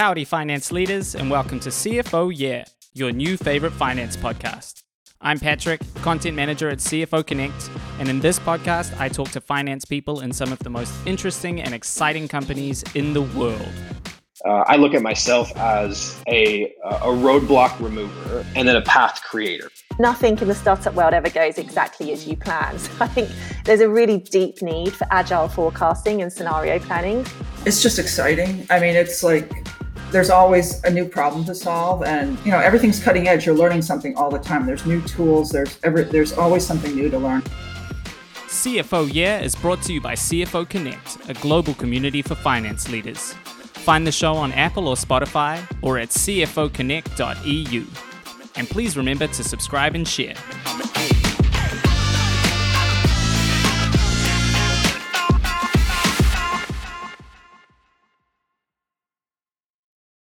Howdy, finance leaders, and welcome to CFO Yeah, your new favorite finance podcast. I'm Patrick, content manager at CFO Connect, and in this podcast, I talk to finance people in some of the most interesting and exciting companies in the world. Uh, I look at myself as a, a roadblock remover and then a path creator. Nothing in the startup world ever goes exactly as you plan. So I think there's a really deep need for agile forecasting and scenario planning. It's just exciting. I mean, it's like there's always a new problem to solve and you know everything's cutting edge you're learning something all the time there's new tools there's ever there's always something new to learn CFO Yeah is brought to you by CFO Connect, a global community for finance leaders. Find the show on Apple or Spotify or at cfoconnect.eu. And please remember to subscribe and share.